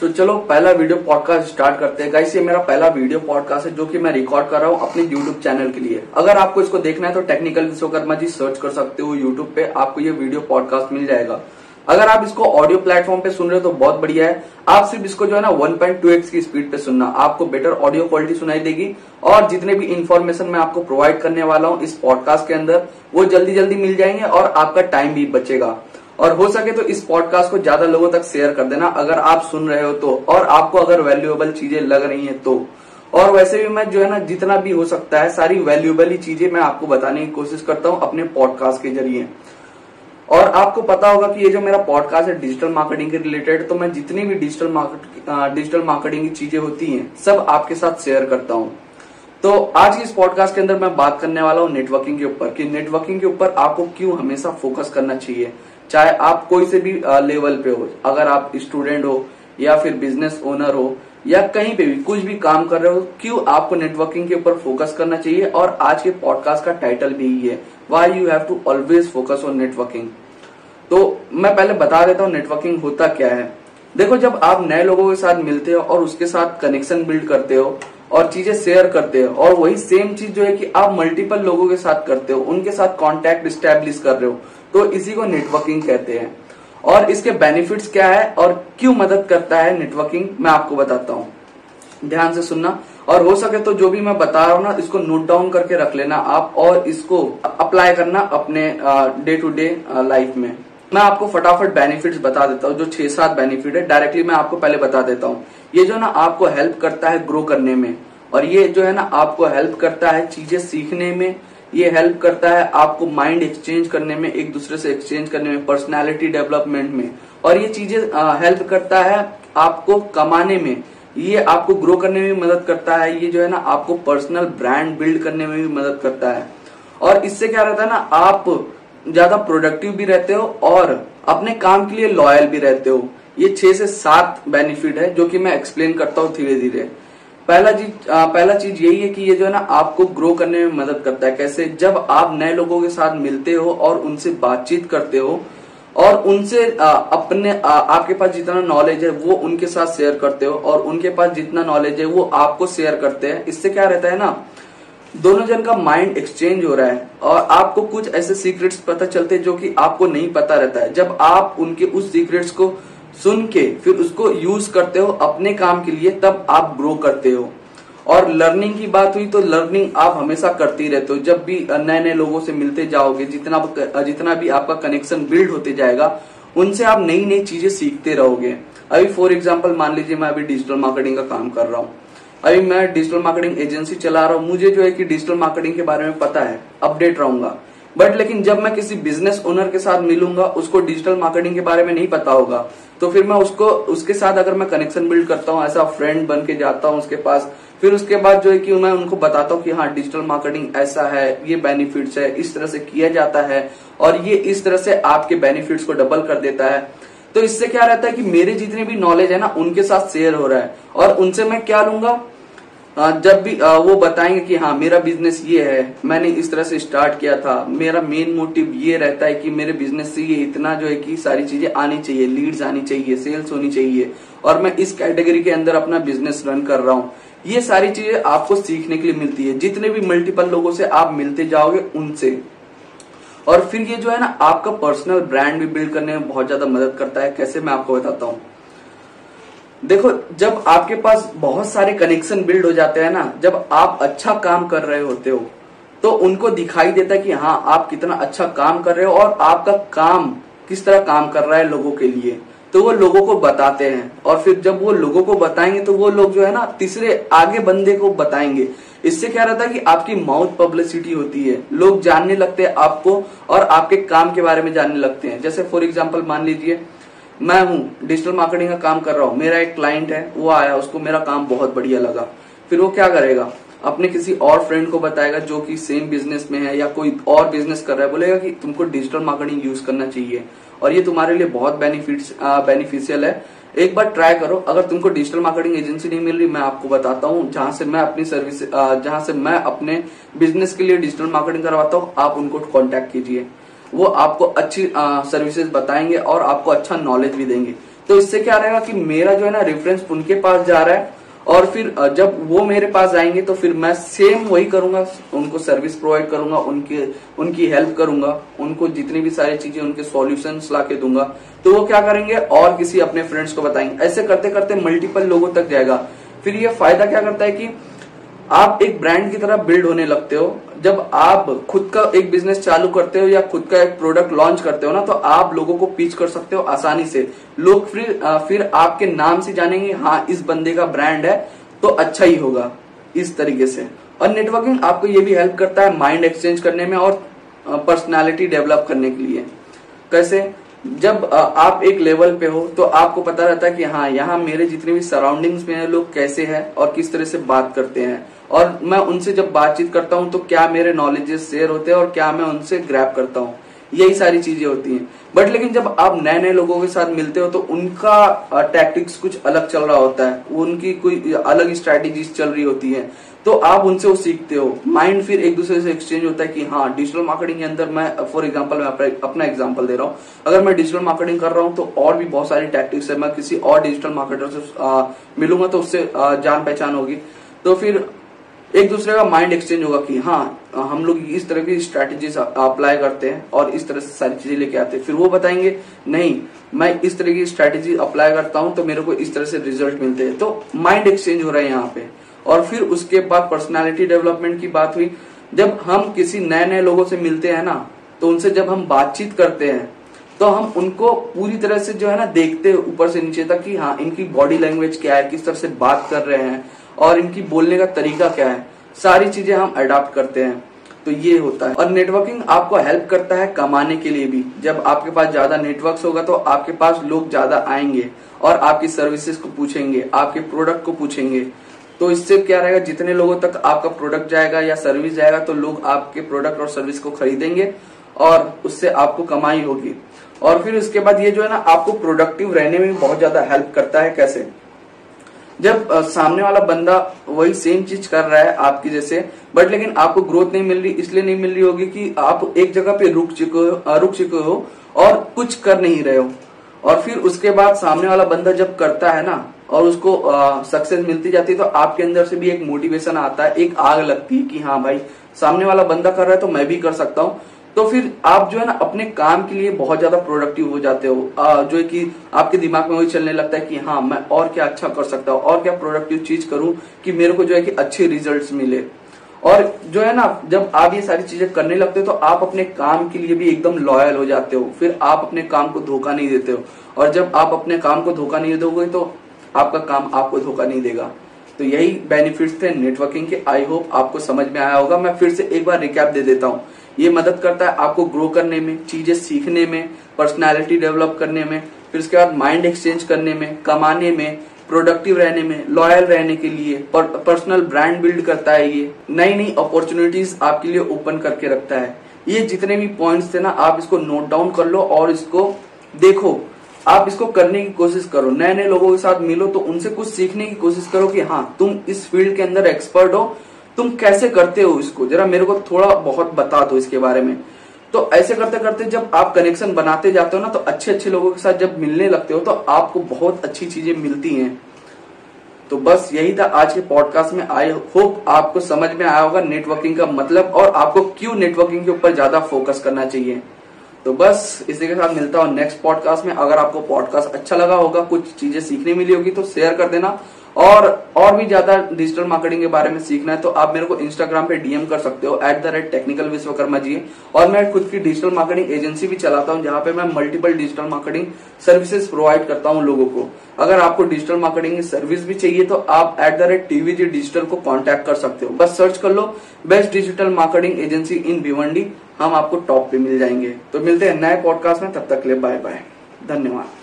तो चलो, पहला वीडियो पॉडकास्ट स्टार्ट करते हैं। गाइस ये मेरा पहला वीडियो पॉडकास्ट है, जो कि मैं रिकॉर्ड कर रहा हूँ अपने यूट्यूब चैनल के लिए। अगर आपको इसको देखना है तो टेक्निकल विश्वकर्मा जी सर्च कर सकते हो यूट्यूब पे। आपको ये वीडियो पॉडकास्ट मिल जाएगा। अगर आप इसको ऑडियो प्लेटफॉर्म पे सुन रहे हो तो बहुत बढ़िया है। आप सिर्फ़ इसको जो है ना 1.2x की स्पीड पे सुनना। आपको बेटर ऑडियो क्वालिटी सुनाई देगी। और जितने भी इन्फॉर्मेशन मैं आपको प्रोवाइड करने वाला हूँ इस पॉडकास्ट के अंदर, वो जल्दी जल्दी मिल जाएँगे और आपका टाइम भी बचेगा। और हो सके तो इस पॉडकास्ट को ज़्यादा लोगों तक शेयर कर देना। अगर आप सुन रहे हो तो और आपको अगर वैल्यूएबल चीज़ें लग रही हैं तो। और वैसे भी मैं जो है ना, जितना भी हो सकता है, सारी वैल्यूएबल ही चीज़ें मैं आपको बताने की कोशिश करता हूँ अपने पॉडकास्ट के ज़रिए। और आपको पता होगा कि ये जो मेरा पॉडकास्ट है डिजिटल मार्केटिंग के रिलेटेड तो मैं जितनी भी डिजिटल मार्केट डिजिटल मार्केटिंग की चीज़ें होती हैं, सब आपके साथ शेयर करता हूँ। तो आज की इस पॉडकास्ट के अंदर मैं बात करने वाला हूँ नेटवर्किंग के ऊपर कि नेटवर्किंग के ऊपर आपको क्यों हमेशा फोकस करना चाहिए? चाहे आप कोई से भी लेवल पे हो, अगर आप स्टूडेंट हो या फिर बिज़नेस ओनर हो या कहीं पे भी कुछ भी काम कर रहे हो, क्यों आपको नेटवर्किंग के ऊपर फोकस करना चाहिए? और आज के पॉडकास्ट का टाइटल भी है why you have to always focus on networking तो मैं पहले बता देता हूँ नेटवर्किंग होता क्या है। देखो, जब आप नए लोगों के साथ मिलते हो और उसके साथ कनेक्शन बिल्ड करते हो और चीज़ें शेयर करते हो और वही सेम चीज़ जो है कि आप मल्टीपल लोगों के साथ करते हो, उनके साथ कांटेक्ट स्टेब्लिश कर रहे हो तो इसी को नेटवर्किंग कहते हैं। और इसके बेनिफिट्स क्या है और क्यों मदद करता है नेटवर्किंग मैं आपको बताता हूँ। ध्यान से सुनना। और हो सके तो जो भी मैं बता रहा हूँ ना, इसको नोट डाउन करके रख लेना आप और इसको अप्लाई करना अपने डे टू डे लाइफ में। मैं आपको फटाफट बेनिफिट्स बता देता हूँ, जो छह सात बेनिफिट है डायरेक्टली मैं आपको पहले बता देता हूँ। ये जो ना आपको हेल्प करता है ग्रो करने में, और ये जो है ना आपको हेल्प करता है चीज़ें सीखने में, ये हेल्प करता है आपको माइंड एक्सचेंज करने में, एक दूसरे से एक्सचेंज करने में पर्सनैलिटी डेवलपमेंट में। और ये चीज़ें हेल्प करता है आपको कमाने में, ये आपको ग्रो करने में भी मदद करता है, ये जो है ना आपको पर्सनल ब्रांड बिल्ड करने में भी मदद करता है। और इससे क्या रहता है ना, आप ज़्यादा प्रोडक्टिव भी रहते हो और अपने काम के लिए लॉयल भी रहते हो। ये छह से सात बेनिफिट है, जो कि मैं एक्सप्लेन करता हूँ धीरे धीरे पहला चीज़ पहला चीज़ यही है कि ये जो है ना, आपको ग्रो करने में मदद करता है। कैसे? जब आप नए लोगों के साथ मिलते हो और उनसे बातचीत करते हो और उनसे अपने आपके पास जितना नॉलेज है, वो उनके साथ शेयर करते हो और उनके पास जितना नॉलेज है, वो आपको शेयर करते हैं। इससे क्या रहता है ना दोनों जन का माइंड एक्सचेंज हो रहा है और आपको कुछ ऐसे सीक्रेट्स पता चलते हैं जो कि आपको नहीं पता रहता है। जब आप उनके उस सीक्रेट्स को सुन के फिर उसको यूज़ करते हो अपने काम के लिए, तब आप ग्रो करते हो। और लर्निंग की बात हुई तो लर्निंग आप हमेशा करते ही रहते हो। जब भी नए नए लोगों से मिलते जाओगे, जितना जितना भी आपका कनेक्शन बिल्ड होते जाएगा, उनसे आप नई नई चीज़ें सीखते रहोगे। अभी फॉर एग्ज़ाम्पल मान लीजिए मैं अभी डिजिटल मार्केटिंग का काम कर रहा हूँ। अभी मैं डिजिटल मार्केटिंग एजेंसी चला रहा हूँ। मुझे जो है कि डिजिटल मार्केटिंग के बारे में पता है अपडेट रहूँगा। बट लेकिन जब मैं किसी बिज़नेस ओनर के साथ मिलूँगा, उसको डिजिटल मार्केटिंग के बारे में नहीं पता होगा तो फिर मैं उसको, उसके साथ अगर मैं कनेक्शन बिल्ड करता हूँ, ऐसा फ्रेंड बन के जाता हूँ उसके पास, फिर उसके बाद जो है कि मैं उनको बताता हूँ कि हाँ डिजिटल मार्केटिंग ऐसा है, ये बेनिफिट्स है, इस तरह से किया जाता है, और ये इस तरह से आपके बेनिफिट्स को डबल कर देता है। तो इससे क्या रहता है कि मेरे जितने भी नॉलेज है ना, उनके साथ शेयर हो रहा है, और उनसे मैं क्या लूँगा? जब भी वो बताएँगे कि हाँ मेरा बिज़नेस ये है, मैंने इस तरह से स्टार्ट किया था। मेरा मेन मोटिव ये रहता है कि मेरे बिज़नेस से ये इतना जो है कि सारी चीज़ें आनी चाहिए लीड्स आनी चाहिए सेल्स होनी चाहिए। और मैं इस कैटेगरी के अंदर अपना बिज़नेस रन कर रहा हूँ। ये सारी चीज़ें आपको सीखने के लिए मिलती है। जितने भी मल्टीपल लोगों से आप मिलते जाओगे, उनसे। और फिर ये जो है ना, आपका पर्सनल ब्रांड भी बिल्ड करने में बहुत ज़्यादा मदद करता है। कैसे मैं आपको बताता हूँ। देखो, जब आपके पास बहुत सारे कनेक्शन बिल्ड हो जाते हैं ना, जब आप अच्छा काम कर रहे होते हो तो उनको दिखाई देता है कि हाँ आप कितना अच्छा काम कर रहे हो और आपका काम किस तरह काम कर रहा है लोगों के लिए। तो वो लोगों को बताते हैं और फिर जब वो लोगों को बताएँगे तो वो लोग जो है ना, तीसरे आगे बंदे को बताएँगे। इससे क्या रहता है कि आपकी माउथ पब्लिसिटी होती है। लोग जानने लगते हैं आपको और आपके काम के बारे में जानने लगते हैं। जैसे फॉर एग्ज़ाम्पल मान लीजिए मैं हूँ डिजिटल मार्केटिंग का काम कर रहा हूँ। मेरा एक क्लाइंट है, वो आया, उसको मेरा काम बहुत बढ़िया लगा। फिर वो क्या करेगा? अपने किसी और फ्रेंड को बताएगा जो कि सेम बिज़नेस में है या कोई और बिज़नेस कर रहा है। बोलेगा कि तुमको डिजिटल मार्केटिंग यूज़ करना चाहिए। और ये तुम्हारे लिए बहुत बेनिफिट्स बेनिफिशियल है। एक बार ट्राई करो। अगर तुमको डिजिटल मार्केटिंग एजेंसी नहीं मिल रही, मैं आपको बताता हूँ, जहाँ से मैं अपनी सर्विस जहाँ से मैं अपने बिज़नेस के लिए डिजिटल मार्केटिंग करवाता हूँ, आप उनको कॉन्टेक्ट कीजिए। वो आपको अच्छी सर्विसेज़ बताएँगे और आपको अच्छा नॉलेज भी देंगे। तो इससे क्या रहेगा कि मेरा जो है ना रेफरेंस उनके पास जा रहा है और फिर जब वो मेरे पास आएँगे तो फिर मैं सेम वही करूँगा, उनको सर्विस प्रोवाइड करूँगा, उनके, उनकी हेल्प करूँगा, उनको जितनी भी सारी चीज़ें, उनके सॉल्यूशन ला के दूँगा। तो वो क्या करेंगे? और किसी अपने फ्रेंड्स को बताएँगे। ऐसे करते करते मल्टीपल लोगों तक जाएगा। फिर ये फ़ायदा क्या करता है कि आप एक ब्रांड की तरह बिल्ड होने लगते हो। जब आप खुद का एक बिज़नेस चालू करते हो या खुद का एक प्रोडक्ट लॉन्च करते हो ना तो आप लोगों को पीच कर सकते हो आसानी से। लोग फिर फिर आपके नाम से जानेंगे हाँ इस बंदे का ब्रांड है तो अच्छा ही होगा। इस तरीके से। और नेटवर्किंग आपको ये भी हेल्प करता है माइंड एक्सचेंज करने में और पर्सनालिटी डेवलप करने के लिए। कैसे? जब आप एक लेवल पे हो तो आपको पता रहता है कि हाँ यहाँ मेरे जितने भी सराउंडिंग्स में लोग कैसे हैं और किस तरह से बात करते हैं। और मैं उनसे जब बातचीत करता हूँ तो क्या मेरे नॉलेजेस शेयर होते हैं और क्या मैं उनसे ग्रैप करता हूँ? यही सारी चीज़ें होती हैं। बट लेकिन जब आप नए नए लोगों के साथ मिलते हो तो उनका टैक्टिक्स कुछ अलग चल रहा होता है। उनकी कोई अलग स्ट्रैटेजीज चल रही होती है। तो आप उनसे वो सीखते हो। माइंड फिर एक दूसरे से एक्सचेंज होता है कि हाँ डिजिटल मार्केटिंग के अंदर मैं फॉर एग्जांपल मैं अपना एग्जांपल दे रहा हूँ। अगर मैं डिजिटल मार्केटिंग कर रहा हूँ तो और भी बहुत सारी टैक्टिक्स है। मैं किसी और डिजिटल मार्केटर से मिलूँगा तो उससे जान पहचान होगी। तो फिर एक दूसरे का माइंड एक्सचेंज होगा कि हाँ हम लोग इस तरह की स्ट्रैटेजीज अप्लाई करते हैं और इस तरह से सारी चीज़ें लेके आते हैं। फिर वो बताएँगे, नहीं, मैं इस तरह की स्ट्रैटेजी अप्लाई करता हूँ तो मेरे को इस तरह से रिज़ल्ट मिलते हैं। तो माइंड एक्सचेंज हो रहा है यहाँ पे। और फिर उसके बाद पर्सनैलिटी डेवलपमेंट की बात हुई। जब हम किसी नए नए लोगों से मिलते हैं ना तो उनसे जब हम बातचीत करते हैं तो हम उनको पूरी तरह से जो है ना, देखते ऊपर से नीचे तक कि हाँ इनकी बॉडी लैंग्वेज क्या है, किस तरह से बात कर रहे हैं। और इनकी बोलने का तरीका क्या है? सारी चीज़ें हम अडॉप्ट करते हैं। तो ये होता है। और नेटवर्किंग आपको हेल्प करता है कमाने के लिए भी। जब आपके पास ज़्यादा नेटवर्क होगा तो आपके पास लोग ज़्यादा आएँगे और आपकी सर्विसेज़ को पूछेंगे, आपके प्रोडक्ट को पूछेंगे। तो इससे क्या रहेगा? जितने लोगों तक आपका प्रोडक्ट जाएगा या सर्विस जाएगा तो लोग आपके प्रोडक्ट और सर्विस को खरीदेंगे और उससे आपको कमाई होगी। और फिर उसके बाद ये जो है ना, आपको प्रोडक्टिव रहने में बहुत ज़्यादा हेल्प करता है। कैसे? जब सामने वाला बंदा वही सेम चीज़ कर रहा है आपकी जैसे बट लेकिन आपको ग्रोथ नहीं मिल रही, इसलिए नहीं मिल रही होगी कि आप एक जगह पे रुक चुके हो रुक चुके हो और कुछ कर नहीं रहे हो। और फिर उसके बाद सामने वाला बंदा जब करता है ना, और उसको सक्सेस मिलती जाती है तो आपके अंदर से भी एक मोटिवेशन आता है, एक आग लगती है कि हाँ भाई, सामने वाला बंदा कर रहा है तो मैं भी कर सकता हूँ। तो फिर आप जो है ना अपने काम के लिए बहुत ज़्यादा प्रोडक्टिव हो जाते हो। आ, जो है कि आपके दिमाग में वही चलने लगता है कि हाँ मैं और क्या अच्छा कर सकता हूँ और क्या प्रोडक्टिव चीज़ करूँ कि मेरे को जो है कि अच्छे रिजल्ट्स मिले। और जो है ना जब आप ये सारी चीज़ें करने लगते हो तो आप अपने काम के लिए भी एकदम लॉयल हो जाते हो। फिर आप अपने काम को धोखा नहीं देते हो। और जब आप अपने काम को धोखा नहीं दोगे तो आपका काम आपको धोखा नहीं देगा। तो यही बेनिफिट्स थे नेटवर्किंग के। आई होप आपको समझ में आया होगा। मैं फिर से एक बार रिकैप दे देता हूँ। ये मदद करता है आपको ग्रो करने में, चीज़ें सीखने में पर्सनैलिटी डेवलप करने में, फिर उसके बाद माइंड एक्सचेंज करने में, कमाने में प्रोडक्टिव रहने में लॉयल रहने के लिए पर्सनल ब्रांड बिल्ड करता है ये। नई नई अपॉर्चुनिटीज़ आपके लिए ओपन करके रखता है। ये जितने भी पॉइंट्स थे ना, आप इसको नोट डाउन कर लो और इसको देखो। आप इसको करने की कोशिश करो। नए नए लोगों के साथ मिलो तो उनसे कुछ सीखने की कोशिश करो कि हाँ तुम इस फ़ील्ड के अंदर एक्सपर्ट हो तुम कैसे करते हो इसको? जरा मेरे को थोड़ा बहुत बता दो इसके बारे में। तो ऐसे करते करते जब आप कनेक्शन बनाते जाते हो ना तो अच्छे अच्छे लोगों के साथ जब मिलने लगते हो तो आपको बहुत अच्छी चीज़ें मिलती हैं। तो बस यही था आज के पॉडकास्ट में। आई होप आपको समझ में आया होगा नेटवर्किंग का मतलब और आपको क्यों नेटवर्किंग के ऊपर ज़्यादा फोकस करना चाहिए। तो बस इसी के साथ मिलता हूँ नेक्स्ट पॉडकास्ट में। अगर आपको पॉडकास्ट अच्छा लगा होगा, कुछ चीज़ें सीखने मिली होगी तो शेयर कर देना। और और भी ज़्यादा डिजिटल मार्केटिंग के बारे में सीखना है तो आप मेरे को इंस्टाग्राम पे डीएम कर सकते हो at the rate technical Vishwakarma ji. और मैं खुद की डिजिटल मार्केटिंग एजेंसी भी चलाता हूँ, जहाँ पे मैं multiple digital marketing services provide करता हूँ लोगों को। अगर आपको डिजिटल मार्केटिंग की सर्विस भी चाहिए तो आप at the rate TVG digital को कॉन्टेक्ट कर सकते हो। बस सर्च कर लो best digital marketing agency in Bhiwandi हम आपको टॉप पे मिल जाएँगे। तो मिलते हैं नए पॉडकास्ट में, तब तक ले बाय बाय धन्यवाद।